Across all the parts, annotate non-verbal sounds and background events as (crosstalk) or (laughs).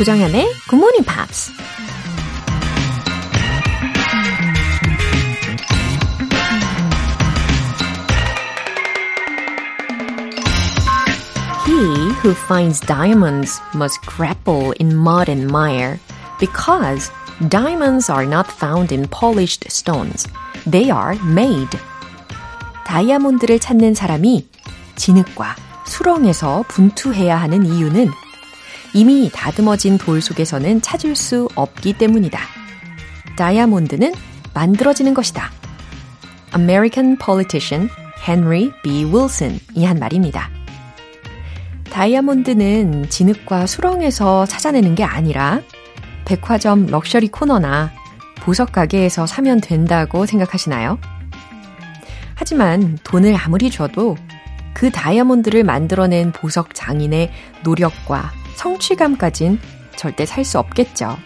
조정현의 Good Morning Pops. He who finds diamonds must grapple in mud and mire because diamonds are not found in polished stones. They are made. 다이아몬드를 찾는 사람이 진흙과 수렁에서 분투해야 하는 이유는 이미 다듬어진 돌 속에서는 찾을 수 없기 때문이다. 다이아몬드는 만들어지는 것이다. American politician Henry B. Wilson이 한 말입니다. 다이아몬드는 진흙과 수렁에서 찾아내는 게 아니라 백화점 럭셔리 코너나 보석 가게에서 사면 된다고 생각하시나요? 하지만 돈을 아무리 줘도 그 다이아몬드를 만들어낸 보석 장인의 노력과 성취감까진 절대 살 수 없겠죠.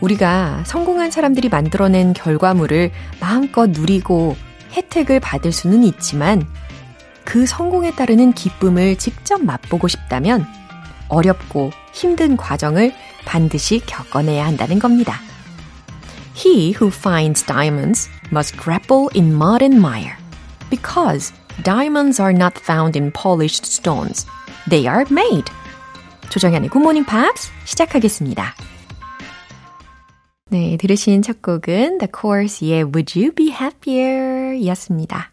우리가 성공한 사람들이 만들어낸 결과물을 마음껏 누리고 혜택을 받을 수는 있지만 그 성공에 따르는 기쁨을 직접 맛보고 싶다면 어렵고 힘든 과정을 반드시 겪어내야 한다는 겁니다. He who finds diamonds must grapple in mud and mire because diamonds are not found in polished stones. They are made. 조정현의 Morning Pops 시작하겠습니다. 네, 들으신 첫 곡은 The Course의 Would You Be Happier 였습니다.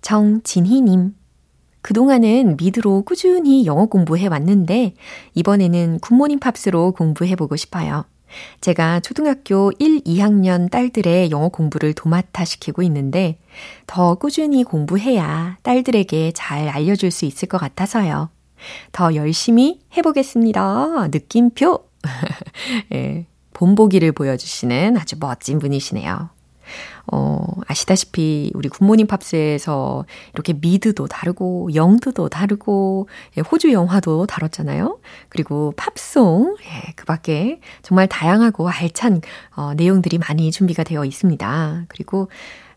정진희님. 그동안은 미드로 꾸준히 영어 공부해 왔는데, 이번에는 Good Morning Pops로 공부해 보고 싶어요. 제가 초등학교 1, 2학년 딸들의 영어 공부를 도맡아 시키고 있는데, 더 꾸준히 공부해야 딸들에게 잘 알려줄 수 있을 것 같아서요. 더 열심히 해보겠습니다. 느낌표. (laughs) 예, 본보기를 보여주시는 아주 멋진 분이시네요. 어, 아시다시피 우리 Good Morning Pops에서 이렇게 미드도 다르고 영드도 다르고 예, 호주 영화도 다뤘잖아요. 그리고 팝송 예, 그 밖에 정말 다양하고 알찬 어, 내용들이 많이 준비가 되어 있습니다. 그리고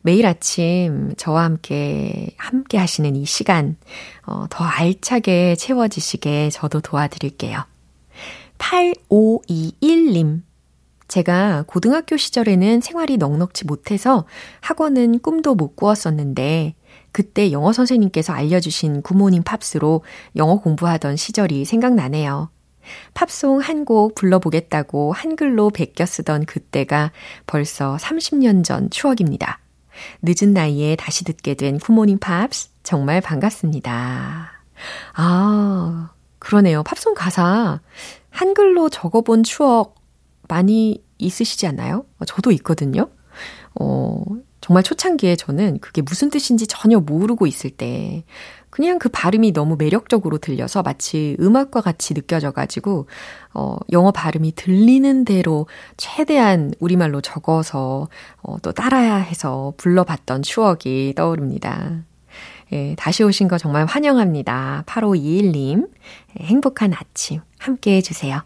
매일 아침 저와 함께 함께 하시는 이 시간 어, 더 알차게 채워지시게 저도 도와드릴게요. 8521님 제가 고등학교 시절에는 생활이 넉넉지 못해서 학원은 꿈도 못 꾸었었는데 그때 영어 선생님께서 알려주신 Good Morning Pops로 영어 공부하던 시절이 생각나네요. 팝송 한 곡 불러보겠다고 한글로 베껴 쓰던 그때가 벌써 30년 전 추억입니다. 늦은 나이에 다시 듣게 된 Good Morning Pops 정말 반갑습니다. 아, 그러네요. 팝송 가사 한글로 적어본 추억 많이 있으시지 않나요? 어, 저도 있거든요. 어, 정말 초창기에 저는 그게 무슨 뜻인지 전혀 모르고 있을 때 그냥 그 발음이 너무 매력적으로 들려서 마치 음악과 같이 느껴져가지고, 어, 영어 발음이 들리는 대로 최대한 우리말로 적어서, 어, 또 따라야 해서 불러봤던 추억이 떠오릅니다. 예, 다시 오신 거 정말 환영합니다. 8521님. 예, 행복한 아침 함께 해주세요.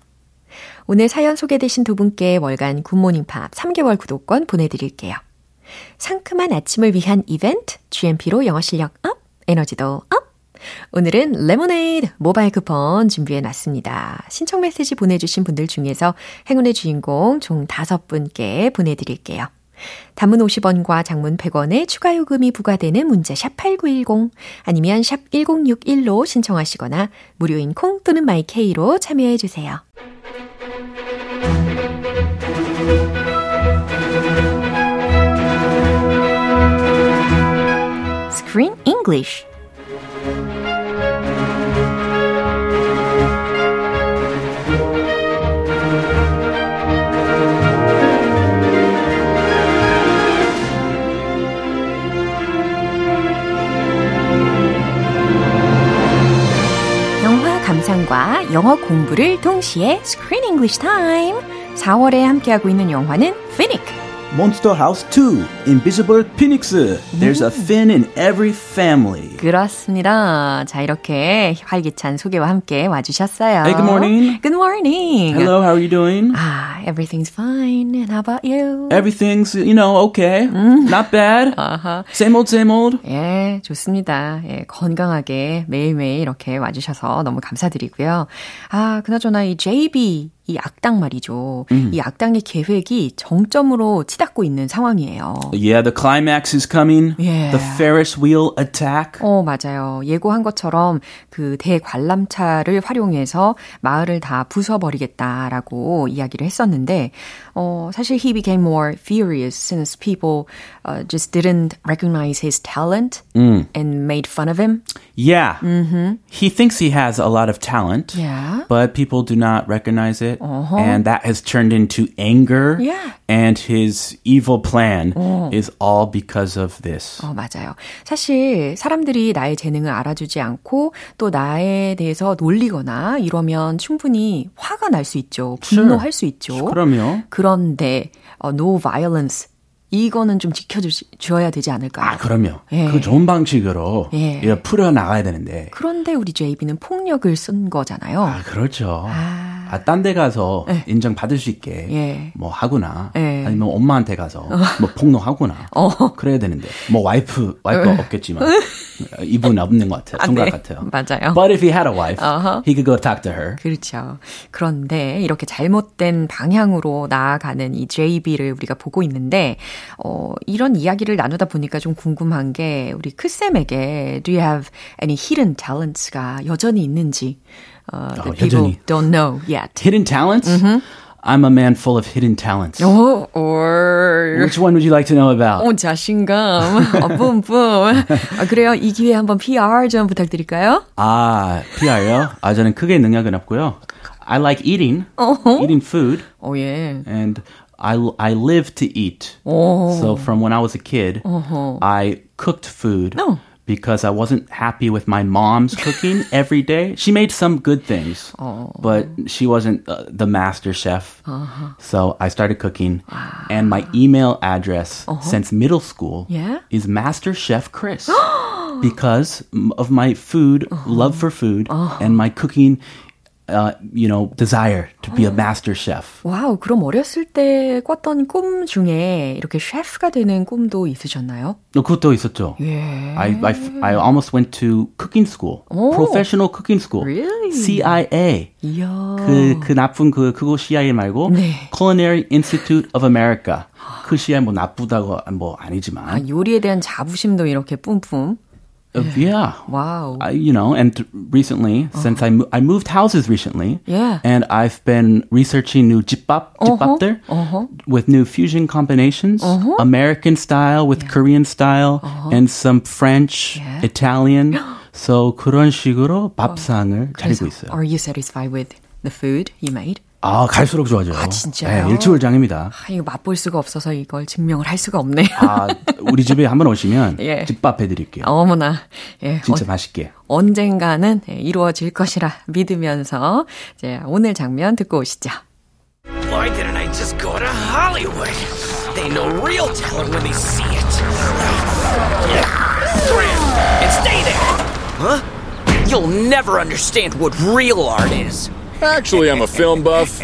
오늘 사연 소개되신 두 분께 월간 Good Morning Pops 3개월 구독권 보내드릴게요. 상큼한 아침을 위한 이벤트, GMP로 영어 실력 up, 에너지도 up! 오늘은 레모네이드 모바일 쿠폰 준비해 놨습니다. 신청 메시지 보내주신 분들 중에서 행운의 주인공 총 5분께 보내드릴게요. 단문 50원과 장문 100원의 추가 요금이 부과되는 문자 sharp 8910 아니면 sharp 1061로 신청하시거나 무료인 콩 또는 마이케이로 참여해 주세요. Screen English 감상과 영어 공부를 동시에 Screen English Time 4월에 함께하고 있는 영화는 Finnick Monster House 2, Invisible Phoenix. There's a Finn in every family. 그렇습니다. 자, 이렇게 활기찬 소개와 함께 와주셨어요. Hey, good morning. Good morning. Hello, how are you doing? Ah, everything's fine. And how about you? Everything's, you know, okay. Not bad. 아하. Same old, same old. 예, 좋습니다. 예, 건강하게 매일매일 이렇게 와주셔서 너무 감사드리고요. 아, 그나저나 이 JB 이 악당 말이죠. 이 악당의 계획이 정점으로 치닫고 있는 상황이에요. Yeah, the climax is coming. Yeah. The Ferris wheel attack. 어, 맞아요. 예고한 것처럼 그 대관람차를 활용해서 마을을 다 부숴버리겠다라고 이야기를 했었는데, 어, 사실 he became more furious since people uh, just didn't recognize his talent and made fun of him. Yeah. He thinks he has a lot of talent. Yeah. But people do not recognize it. And that has turned into anger. Yeah. And his evil plan is all because of this. 어, 맞아요. 사실 사람들이 나의 재능을 알아주지 않고 또 나에 대해서 놀리거나 이러면 충분히 화가 날 수 있죠. 분노할 수 있죠. 그럼요. 그 런데 어, no violence 이거는 좀 지켜줘야 되지 않을까요? 아, 그럼요. 예. 그 좋은 방식으로 예. 이렇게 풀어 나가야 되는데. 그런데 우리 JB는 폭력을 쓴 거잖아요. 아, 그렇죠. 아. 아, 딴 데 가서 인정받을 수 있게 예. 뭐 하거나 예. 아니면 엄마한테 가서 뭐 폭로하거나 (laughs) 어. 그래야 되는데 뭐 와이프 와이프 없겠지만 이분 없는 것 같아요. 아, 총각 네. 같아요. 맞아요. But if he had a wife, 어허. he could go talk to her. 그렇죠. 그런데 이렇게 잘못된 방향으로 나아가는 이 JB를 우리가 보고 있는데, 어, 이런 이야기를 나누다 보니까 좀 궁금한 게, 우리 크쌤에게 do you have any hidden talents가 여전히 있는지, 어, that 어, people 여전히. don't know yet. Hidden talents? I'm a man full of hidden talents. 오, or, Which one would you like to know about? 오, 자신감. (laughs) 어, 뿜뿜. 아, 그래요. 이 기회에 한번 PR 좀 부탁드릴까요? 아, PR요? 아, 저는 크게 능력은 없고요. I like eating, eating food, 오, 예. and I, I live to eat. 오. So from when I was a kid, I cooked food Oh. because I wasn't happy with my mom's cooking (laughs) every day. She made some good things, but she wasn't uh, the master chef. Uh-huh. So I started cooking, and my email address uh-huh. since middle school Yeah? is Master Chef Chris. (gasps) because of my food, uh-huh. love for food, and my cooking, uh, you know, desire to be a master chef. 와우, 그럼 어렸을 때 꿨던 꿈 중에 이렇게 셰프가 되는 꿈도 있으셨나요? 어, 그것도 있었죠. 예. I, I, I almost went to cooking school, Oh. professional cooking school, Really? CIA. 이야. 그, 그 나쁜 그, 그거 CIA 말고, 네. Culinary Institute of America. 그 CIA 뭐 나쁘다고 뭐 아니지만, 아, 요리에 대한 자부심도 이렇게 뿜뿜. uh, yeah. 와우. I, you know, and th- recently, since I, mo- I moved houses recently, Yeah. and I've been researching new jipbap, jipbap들 uh-huh. with new fusion combinations, American style with Korean style, and some French, Yeah. Italian. (gasps) So 그런 식으로 밥상을 차리고 그래서, 있어요. Are you satisfied with the food you made? 아 갈수록 좋아져요. 아, 진짜요? 네, 일치월장입니다. 아, 이거 맛볼 수가 없어서 이걸 증명을 할 수가 없네요. 아 우리 집에 한번 오시면 예. 집밥 해드릴게요. 어머나. 예. 진짜 어, 맛있게. 언젠가는 예, 이루어질 것이라 믿으면서 이제 오늘 장면 듣고 오시죠. Why didn't I just go to Hollywood? They know real talent when they see it. Scram and stay there. Huh? You'll never understand what real art is. Actually, I'm a film buff.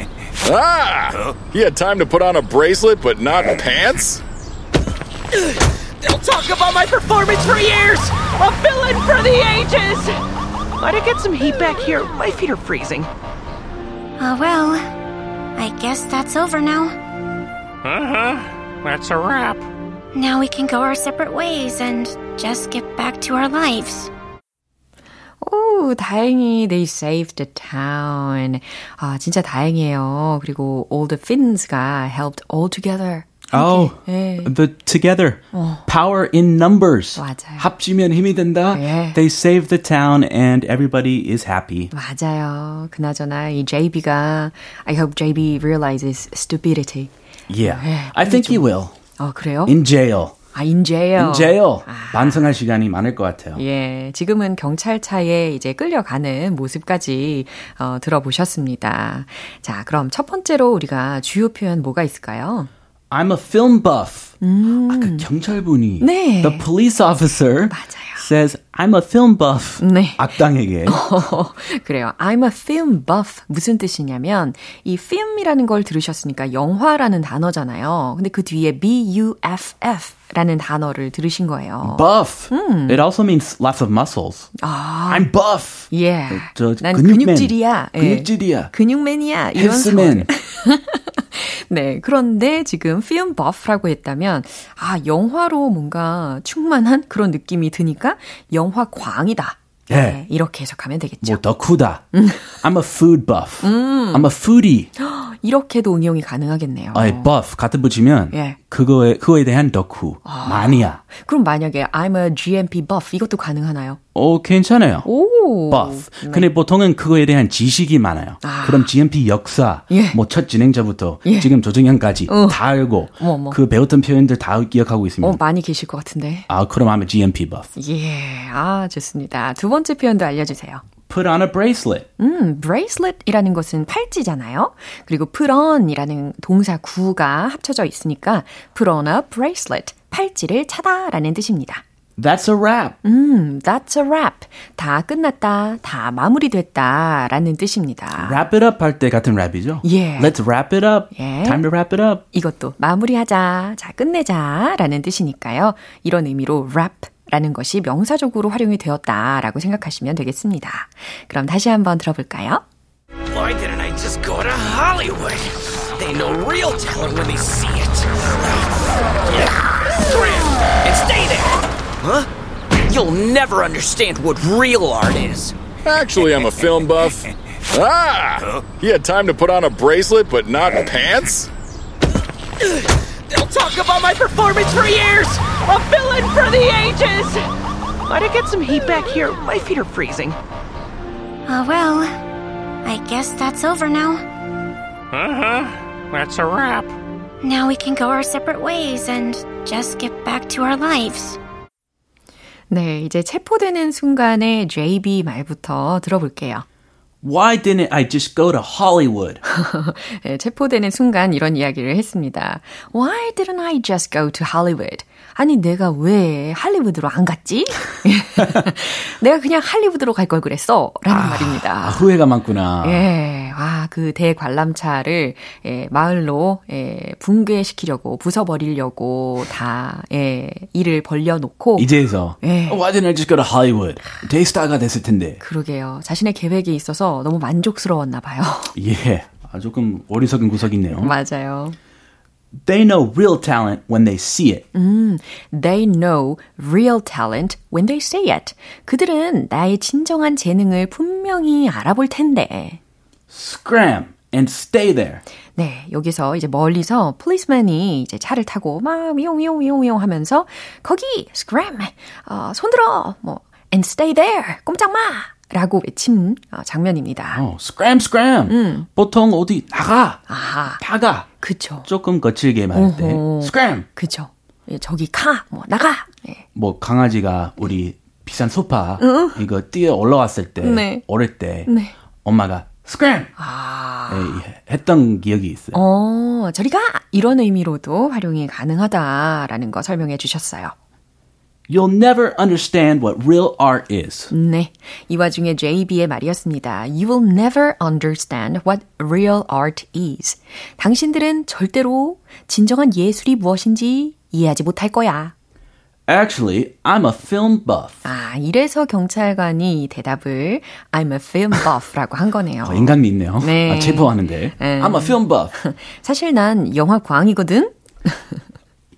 Ah! He had time to put on a bracelet, but not pants? They'll talk about my performance for years. A villain for the ages. Might I get some heat back here? My feet are freezing. Uh, well, I guess that's over now. Uh-huh. That's a wrap. Now we can go our separate ways and just get back to our lives. 오, 다행히 they saved the town. 아, 진짜 다행이에요. 그리고 all the Finns가 helped all together. Oh, 예. the together power in numbers. 맞아요. 합치면 힘이 된다. 예. They save the town and everybody is happy. 맞아요. 그나저나 이 JB가 I hope JB realizes stupidity. Yeah, 예, I think he will. 어, 그래요? In jail. 아, in jail. In jail. 아. 반성할 시간이 많을 것 같아요. 예, 지금은 경찰차에 이제 끌려가는 모습까지 어, 들어보셨습니다. 자, 그럼 첫 번째로 우리가 주요 표현 뭐가 있을까요? I'm a film buff. 음. 아까 그 경찰분이 네. The police officer 맞아요. Says I'm a film buff. 네. 악당에게. (laughs) 어, 그래요. I'm a film buff. 무슨 뜻이냐면 이 film이라는 걸 들으셨으니까 영화라는 단어잖아요. 근데 그 뒤에 B-U-F-F 라는 단어를 들으신 거예요. buff. 음. It also means lots of muscles. 아. I'm buff. 예. 저난 근육맨. 근육질이야. 예. 근육질이야. 근육맨이야. 이런 헬스맨. (laughs) 네. 그런데 지금 film buff라고 했다면, 아, 영화로 뭔가 충만한 그런 느낌이 드니까 영화 광이다. 네. 네. 이렇게 해석하면 되겠죠. 뭐 더쿠다. I'm a food buff. 음. I'm a foodie. (gasps) 이렇게도 응용이 가능하겠네요. 아예 buff 같은 붙이면 예. 그거에 그거에 대한 덕후 마니아. 그럼 만약에 I'm a GMP buff 이것도 가능하나요? 오 괜찮아요. 오. buff. 네. 근데 보통은 그거에 대한 지식이 많아요. 아. 그럼 GMP 역사, 예. 뭐첫 진행자부터 예. 지금 조정현까지 어. 다 알고 어머, 어머. 그 배웠던 표현들 다 기억하고 있습니다. 어, 많이 계실 것 같은데. 아 그럼 I'm a GMP buff. 예. 아, 좋습니다. 두 번째 표현도 알려주세요. Put on a bracelet. 음, bracelet이라는 것은 팔찌잖아요. 그리고 put on이라는 동사 구가 합쳐져 있으니까 put on a bracelet, 팔찌를 차다라는 뜻입니다. That's a wrap. 음, that's a wrap. 다 끝났다, 다 마무리됐다 라는 뜻입니다. Wrap it up 할 때 같은 랩이죠. 예. Let's wrap it up. 예. Time to wrap it up. 이것도 마무리하자, 자 끝내자 라는 뜻이니까요. 이런 의미로 wrap라는 것이 명사적으로 활용이 되었다 라고 생각하시면 되겠습니다. 그럼 다시 한번 들어볼까요? Why didn't I just go to Hollywood? They know real talent when they see it. Yeah. Scram! And stay there! Huh? You'll never understand what real art is. Actually, I'm a film buff. Ah! He had time to put on a bracelet, but not pants? They'll talk about my performance for years! A villain for the ages! Might I get some heat back here? My feet are freezing. Uh, well, I guess that's over now. Uh huh. That's a wrap. Now we can go our separate ways and just get back to our lives. 네, 이제 체포되는 순간의 JB 말부터 들어볼게요. Why didn't I just go to Hollywood? (laughs) 네, 체포되는 순간 이런 이야기를 했습니다. Why didn't I just go to Hollywood? 아니, 내가 왜 할리우드로 안 갔지? (laughs) 내가 그냥 할리우드로 갈 걸 그랬어. 라는 아, 말입니다. 후회가 많구나. 예, 와, 그 대관람차를, 예, 마을로, 예, 붕괴시키려고, 부숴버리려고 다, 예, 일을 벌려놓고. 이제서 예. Why didn't I just go to Hollywood? 데이스타가 됐을 텐데. 그러게요. 자신의 계획이 있어서 너무 만족스러웠나 봐요. (laughs) 예. 아, 조금 어리석은 구석이 있네요. 맞아요. They know real talent when they see it. 음, they know real talent when they say it. 그들은 나의 진정한 재능을 분명히 알아볼 텐데. Scram and stay there. 네, 여기서 이제 멀리서 policeman이 이제 차를 타고 막 미용미용미용미용 하면서 거기 scram, 어, 손들어, 뭐 and stay there, 꼼짝 마. 라고 외친 어, 장면입니다. 어, scram, scram. 보통 어디 나가, 아하, 나가. 그쵸. 조금 거칠게 말할 때 scram. 그쵸. 예, 저기 가, 뭐 나가. 예. 뭐 강아지가 우리 비싼 소파 이거 뛰어 올라왔을 때 네. 어릴 때 네. 엄마가 scram 아. 예, 했던 기억이 있어요. 어, 저리 가! 이런 의미로도 활용이 가능하다라는 거 설명해 주셨어요. You'll never understand what real art is. 네. 이 와중에 JB의 말이었습니다. You will never understand what real art is. 당신들은 절대로 진정한 예술이 무엇인지 이해하지 못할 거야. Actually, I'm a film buff. 아, 이래서 경찰관이 대답을 I'm a film buff라고 한 거네요. 어, 인간미 있네요. 네. 아, 체포하는데. 음. I'm a film buff. 사실 난 영화 광이거든.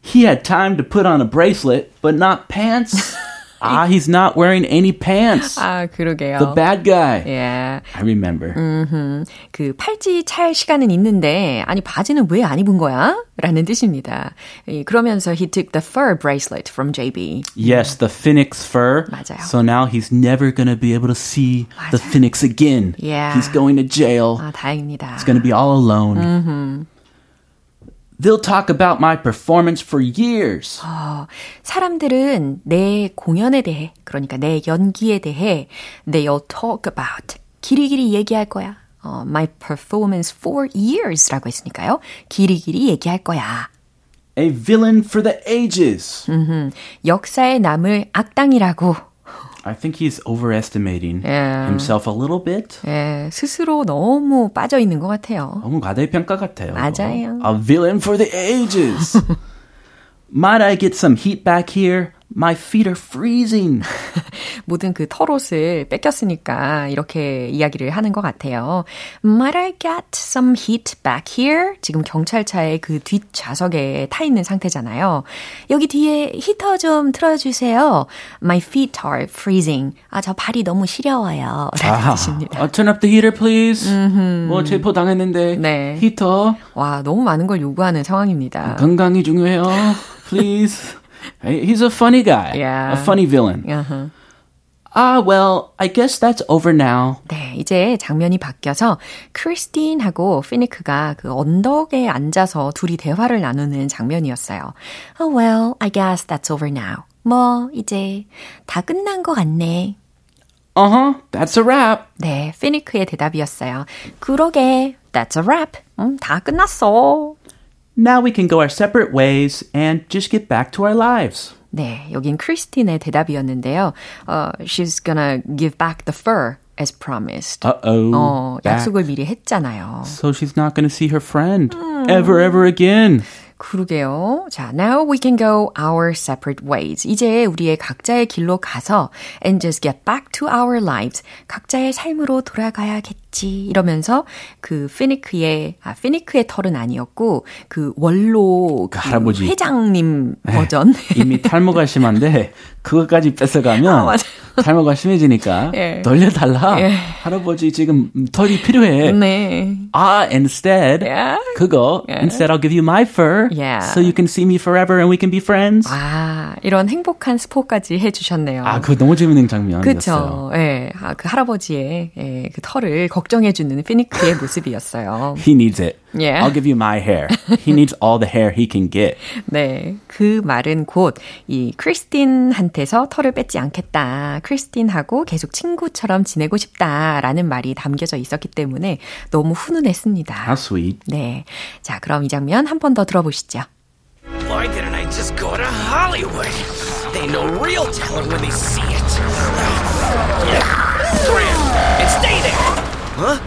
He had time to put on a bracelet, but not pants. ah, he's (laughs) not wearing any pants. 아, 그러게요. The bad guy. 예. I remember. 그 팔찌 찰 시간은 있는데 아니 바지는 왜 안 입은 거야? 라는 뜻입니다. 이, 그러면서 he took the fur bracelet from JB. Yes, the phoenix fur. 맞아요. So now he's never going to be able to see the phoenix again. Yeah. He's going to jail. 아, 다행입니다. He's going to be all alone. They'll talk about my performance for years. 어, 사람들은 내 공연에 대해, 그러니까 내 연기에 대해 they'll talk about, 길이길이 얘기할 거야. 어, my performance for years라고 했으니까요. 길이길이 얘기할 거야. A villain for the ages. 음흠, 역사에 남을 악당이라고. I think he's overestimating yeah. himself a little bit. 예, 스스로 너무 빠져 있는 것 같아요. 너무 과대평가 같아요. 맞아요. A villain for the ages. (laughs) Might I get some heat back here? My feet are freezing. (laughs) 모든 그 털옷을 뺏겼으니까 이렇게 이야기를 하는 것 같아요. Might I get some heat back here? 지금 경찰차의 그 뒷좌석에 타 있는 상태잖아요. 여기 뒤에 히터 좀 틀어주세요. My feet are freezing. 아, 저 발이 너무 시려워요. 라는 뜻입니다. Uh, turn up the heater, please. 뭐 체포 당했는데 네. 히터. 와, 너무 많은 걸 요구하는 상황입니다. 건강이 중요해요. (laughs) Please. He's a funny guy. Yeah. A funny villain. Uh-huh. Ah, well, I guess that's over now. 네, 이제 장면이 바뀌어서 크리스틴하고 피니크가 그 언덕에 앉아서 둘이 대화를 나누는 장면이었어요. Oh, well, I guess that's over now. 뭐, 이제 다 끝난 것 같네. Uh-huh, that's a wrap. 네, 피니크의 대답이었어요. 그러게, that's a wrap. 음, 다 끝났어. Now we can go our separate ways and just get back to our lives. 네, 여긴 크리스틴의 대답이었는데요. Uh, she's gonna give back the fur as promised. Uh-oh. 어, 약속을 미리 했잖아요. So she's not gonna see her friend 음. ever, ever again. 그러게요. 자, now we can go our separate ways. 이제 우리의 각자의 길로 가서 and just get back to our lives. 각자의 삶으로 돌아가야겠지. 이러면서 그 피니크의 아 피니크의 털은 아니었고 그 원로 그, 그 할아버지 회장님 버전. 이미 탈모가 심한데 (laughs) 그것까지 뺏어가면 아, (laughs) 탈모가 심해지니까 예. 돌려달라. 예. 할아버지 지금 털이 필요해. 네. 아, instead yeah. 그거 yeah. instead I'll give you my fur yeah. so you can see me forever and we can be friends. 아, 이런 행복한 스포까지 해주셨네요. 아, 그 너무 재밌는 장면이었어요. 그렇죠. 예, 아, 그 할아버지의 예, 그 털을 걱정해주는 피니크의 모습이었어요. He needs it. Yeah. I'll give you my hair. He needs all the hair he can get. 네. 그 말은 곧 이 크리스틴한테서 털을 뺏지 않겠다. 크리스틴하고 계속 친구처럼 지내고 싶다라는 말이 담겨져 있었기 때문에 너무 훈훈했습니다. How sweet. 네. 자, 그럼 이 장면 한 번 더 들어보시죠. Why didn't I just go to Hollywood? They know real talent when they see it. Scram and stay there. Huh?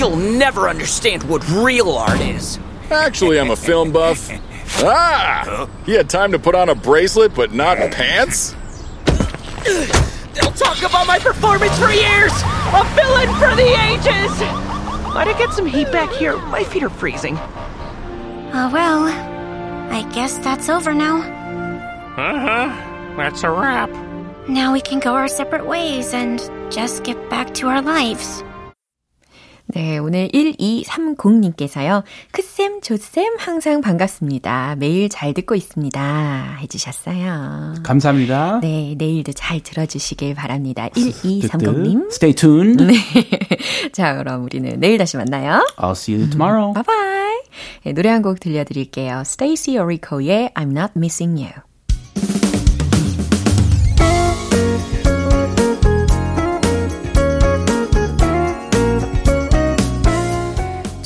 You'll never understand what real art is. Actually, I'm a film buff. (laughs) Ah! He had time to put on a bracelet, but not pants? They'll talk about my performance for years! A villain for the ages! Might I get some heat back here? My feet are freezing. Uh, well, I guess that's over now. Uh huh. That's a wrap. Now we can go our separate ways and just get back to our lives. 네, 오늘 1230님께서요. 크쌤, 조쌤, 항상 반갑습니다. 매일 잘 듣고 있습니다. 해주셨어요. 감사합니다. 네, 내일도 잘 들어주시길 바랍니다. 1230님. Stay tuned. 네. (laughs) 자, 그럼 우리는 내일 다시 만나요. I'll see you tomorrow. Bye bye. 네, 노래 한 곡 들려드릴게요. Stacie Orrico의 I'm Not Missing You.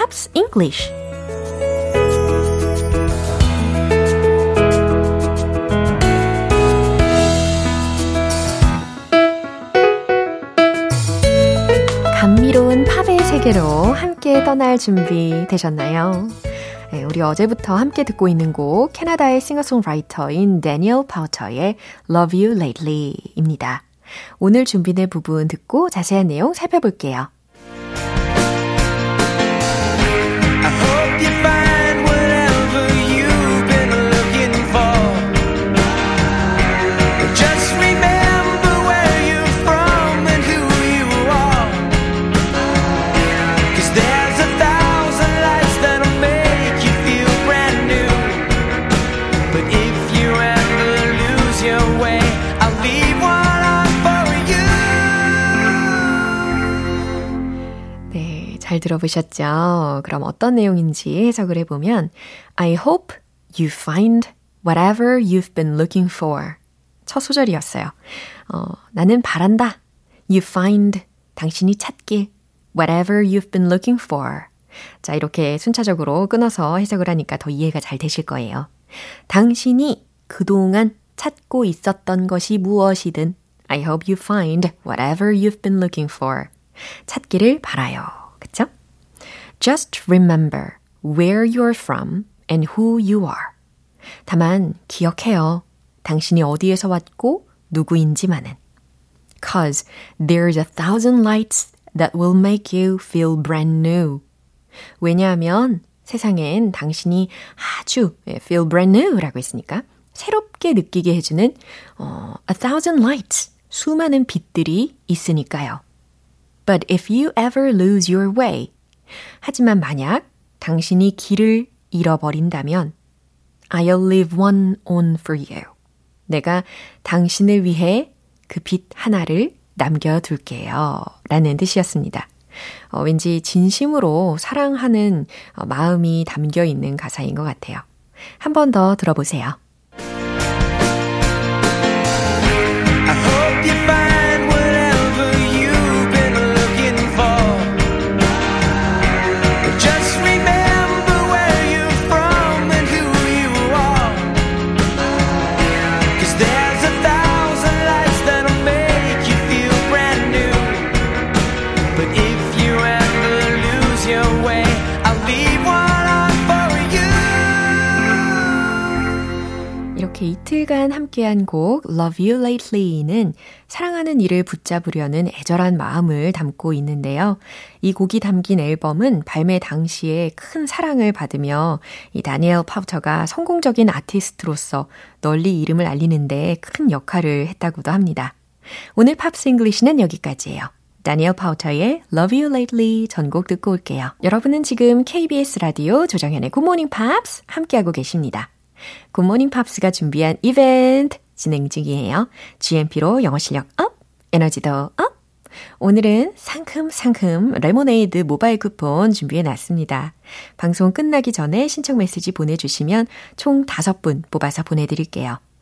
Pops English. 감미로운 팝의 세계로 함께 떠날 준비 되셨나요? 네, 우리 어제부터 함께 듣고 있는 곡 캐나다의 싱어송라이터인 데니얼 파우터의 Love You Lately입니다. 오늘 준비된 부분 듣고 자세한 내용 살펴볼게요. But 잘 들어보셨죠? 그럼 어떤 내용인지 해석을 해보면 I hope you find whatever you've been looking for. 첫 소절이었어요. 어, 나는 바란다. You find 당신이 찾길 whatever you've been looking for. 자, 이렇게 순차적으로 끊어서 해석을 하니까 더 이해가 잘 되실 거예요. 당신이 그동안 찾고 있었던 것이 무엇이든 I hope you find whatever you've been looking for. 찾기를 바라요. 그쵸? Just remember where you're from and who you are. 다만 기억해요. 당신이 어디에서 왔고 누구인지만은. Cause there's a thousand lights that will make you feel brand new. 왜냐하면 세상엔 당신이 아주 feel brand new라고 했으니까 새롭게 느끼게 해주는 어, a thousand lights, 수많은 빛들이 있으니까요. But if you ever lose your way, 하지만 만약 당신이 길을 잃어버린다면 I'll leave one on for you. 내가 당신을 위해 그 빛 하나를 남겨둘게요. 라는 뜻이었습니다. 어, 왠지 진심으로 사랑하는 어, 마음이 담겨 있는 가사인 것 같아요. 한 번 더 들어보세요. 이렇게 이틀간 함께한 곡 Love You Lately는 사랑하는 이를 붙잡으려는 애절한 마음을 담고 있는데요. 이 곡이 담긴 앨범은 발매 당시에 큰 사랑을 받으며 이 Daniel Powter가 성공적인 아티스트로서 널리 이름을 알리는데 큰 역할을 했다고도 합니다. 오늘 Pops English는 여기까지예요. Daniel Powter의 Love You Lately 전곡 듣고 올게요. 여러분은 지금 KBS 라디오 조정현의 Good Morning Pops 함께하고 계십니다. Good Morning Pops가 준비한 이벤트 진행 중이에요. GMP로 영어 실력 up, 에너지도 up. 오늘은 상큼상큼 레모네이드 모바일 쿠폰 준비해 놨습니다. 방송 끝나기 전에 신청 메시지 보내주시면 총 5분 뽑아서 보내드릴게요.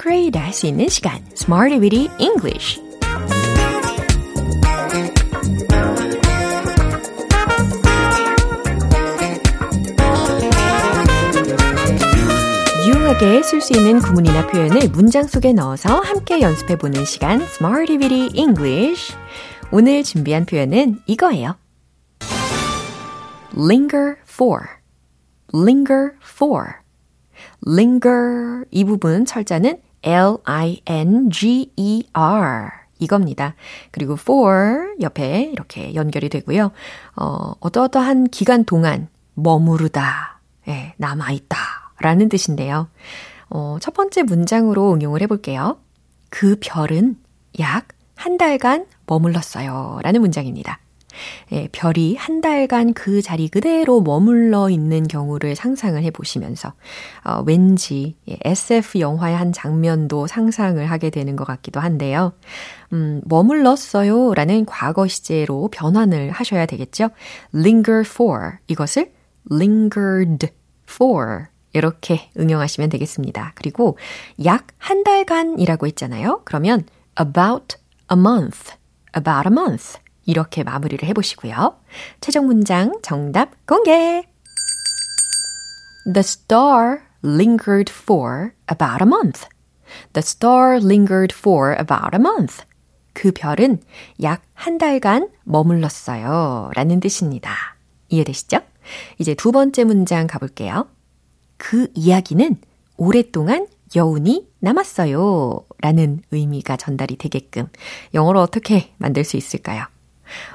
그레이드 할 수 있는 시간, Smarty Weedy English. 유용하게 쓸 수 있는 구문이나 표현을 문장 속에 넣어서 함께 연습해보는 시간, Smarty Weedy English. 오늘 준비한 표현은 이거예요. linger for, linger for. linger 이 부분 철자는 L-I-N-G-E-R 이겁니다. 그리고 for 옆에 이렇게 연결이 되고요. 어, 어떠어떠한 기간 동안 머무르다, 예, 남아있다 라는 뜻인데요. 어, 첫 번째 문장으로 응용을 해볼게요. 그 별은 약 한 달간 머물렀어요. 라는 문장입니다. 예, 별이 한 달간 그 자리 그대로 머물러 있는 경우를 상상을 해 보시면서 어, 왠지 예, SF 영화의 한 장면도 상상을 하게 되는 것 같기도 한데요. 음, 머물렀어요 라는 과거 시제로 변환을 하셔야 되겠죠. linger for 이것을 lingered for 이렇게 응용하시면 되겠습니다. 그리고 약 한 달간이라고 했잖아요. 그러면 about a month, about a month 이렇게 마무리를 해보시고요. 최종 문장 정답 공개! The star lingered for about a month. The star lingered for about a month. 그 별은 약 한 달간 머물렀어요. 라는 뜻입니다. 이해되시죠? 이제 두 번째 문장 가볼게요. 그 이야기는 오랫동안 여운이 남았어요. 라는 의미가 전달이 되게끔 영어로 어떻게 만들 수 있을까요?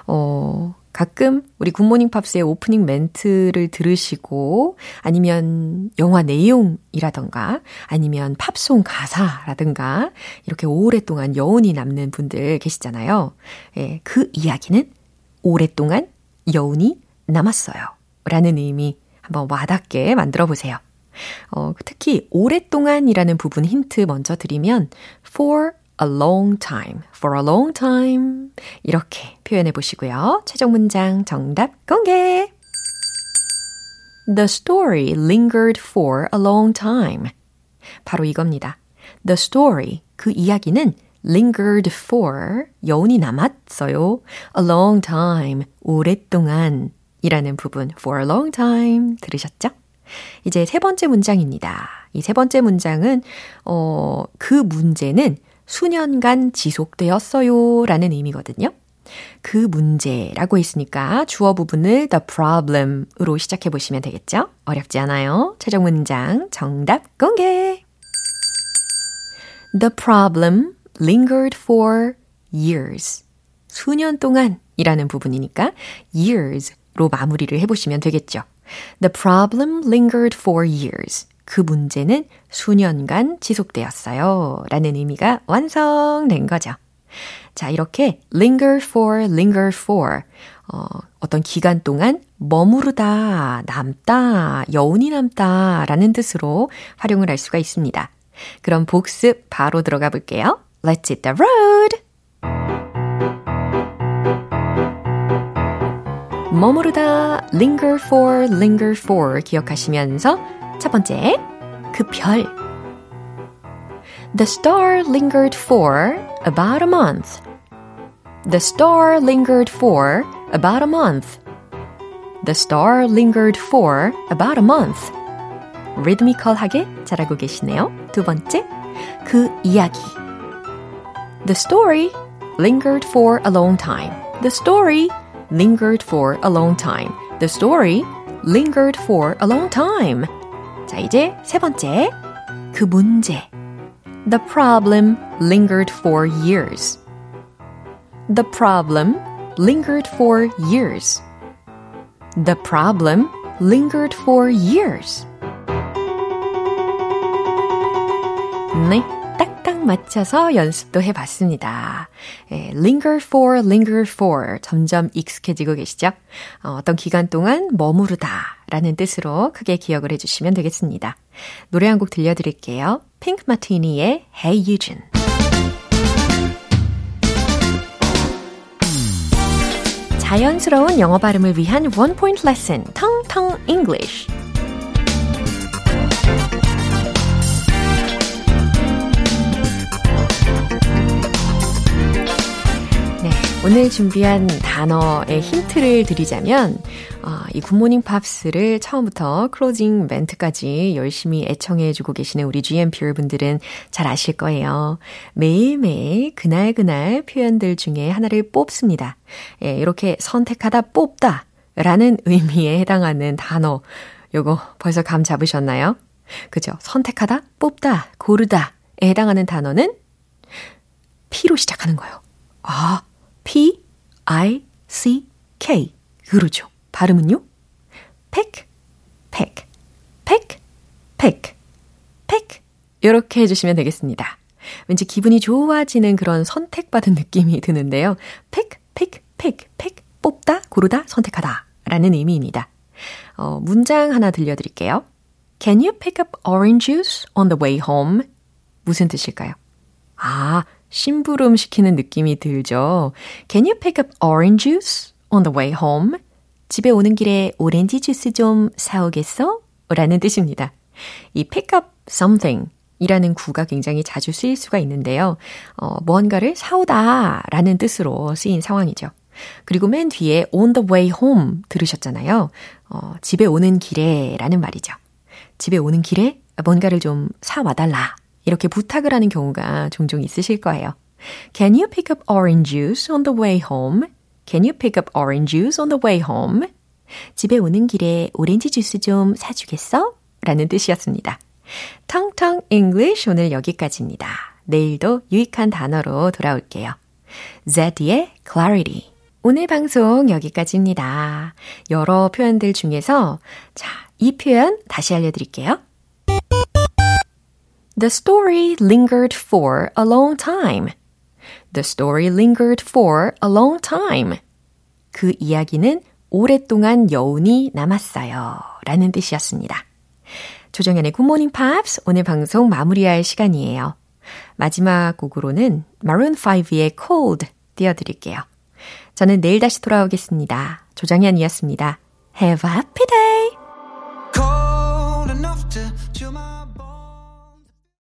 어, 가끔 우리 굿모닝 팝스의 오프닝 멘트를 들으시고 아니면 영화 내용이라던가 아니면 팝송 가사라든가 이렇게 오랫동안 여운이 남는 분들 계시잖아요. 예, 그 이야기는 오랫동안 여운이 남았어요. 라는 의미 한번 와닿게 만들어 보세요. 어, 특히 오랫동안이라는 부분 힌트 먼저 드리면 for a long time, for a long time 이렇게 표현해 보시고요. 최종 문장 정답 공개! The story lingered for a long time. 바로 이겁니다. The story, 그 이야기는 lingered for, 여운이 남았어요. a long time, 오랫동안 이라는 부분 for a long time 들으셨죠? 이제 세 번째 문장입니다. 이 세 번째 문장은, 어, 그 문제는 수년간 지속되었어요 라는 의미거든요. 그 문제라고 했으니까 주어 부분을 the problem으로 시작해 보시면 되겠죠? 어렵지 않아요. 최종 문장 정답 공개! The problem lingered for years. 수년 동안 이라는 부분이니까 years로 마무리를 해보시면 되겠죠. The problem lingered for years. 그 문제는 수년간 지속되었어요. 라는 의미가 완성된 거죠. 자, 이렇게 linger for, linger for. 어, 어떤 기간 동안 머무르다, 남다, 여운이 남다 라는 뜻으로 활용을 할 수가 있습니다. 그럼 복습 바로 들어가 볼게요. Let's hit the road! 머무르다, linger for, linger for 기억하시면서 첫 번째, 그 별. The star lingered for about a month. The star lingered for about a month. The star lingered for about a month. 리드미컬하게 잘하고 계시네요. 두 번째, 그 이야기. The story lingered for a long time. The story lingered for a long time. The story lingered for a long time. 자, 이제 세 번째. 그 문제. The problem lingered for years. The problem lingered for years. The problem lingered for years. 네. 딱딱 맞춰서 연습도 해봤습니다. 예, linger for, linger for. 점점 익숙해지고 계시죠? 어, 어떤 기간 동안 머무르다 라는 뜻으로 크게 기억을 해주시면 되겠습니다. 노래 한 곡 들려드릴게요. Pink Martini의 Hey Eugene. 자연스러운 영어 발음을 위한 one point 레슨, Tongue Tongue English. 오늘 준비한 단어의 힌트를 드리자면 어, 이 Good Morning Pops를 처음부터 closing 멘트까지 열심히 애청해주고 계시는 우리 GMP 여러분들은 잘 아실 거예요. 매일매일 그날그날 표현들 중에 하나를 뽑습니다. 예, 이렇게 선택하다 뽑다 라는 의미에 해당하는 단어 요거 벌써 감 잡으셨나요? 그죠? 선택하다, 뽑다, 고르다에 해당하는 단어는 P로 시작하는 거예요. 아, P, I, C, K. 그렇죠. 발음은요? pick, pick, pick, pick, pick. 이렇게 해주시면 되겠습니다. 왠지 기분이 좋아지는 그런 선택받은 느낌이 드는데요. pick, pick, pick, pick. 뽑다, 고르다, 선택하다. 라는 의미입니다. 어, 문장 하나 들려드릴게요. Can you pick up orange juice on the way home? 무슨 뜻일까요? 아, 심부름 시키는 느낌이 들죠. Can you pick up orange juice on the way home? 집에 오는 길에 오렌지 주스 좀 사오겠어? 라는 뜻입니다. 이 pick up something 이라는 구가 굉장히 자주 쓰일 수가 있는데요. 어, 무언가를 사오다 라는 뜻으로 쓰인 상황이죠. 그리고 맨 뒤에 on the way home 들으셨잖아요. 어, 집에 오는 길에 라는 말이죠. 집에 오는 길에 뭔가를 좀 사와달라 이렇게 부탁을 하는 경우가 종종 있으실 거예요. Can you pick up orange juice on the way home? Can you pick up orange juice on the way home? 집에 오는 길에 오렌지 주스 좀 사주겠어? 라는 뜻이었습니다. 텅텅 English 오늘 여기까지입니다. 내일도 유익한 단어로 돌아올게요. Zed의 Clarity 오늘 방송 여기까지입니다. 여러 표현들 중에서 자, 이 표현 다시 알려드릴게요. The story lingered for a long time. The story lingered for a long time. 그 이야기는 오랫동안 여운이 남았어요. 라는 뜻이었습니다. 조정연의 굿모닝 팝스 오늘 방송 마무리할 시간이에요. 마지막 곡으로는 마룬5의 Cold 띄워드릴게요. 저는 내일 다시 돌아오겠습니다. 조정현이었습니다. Have a happy day!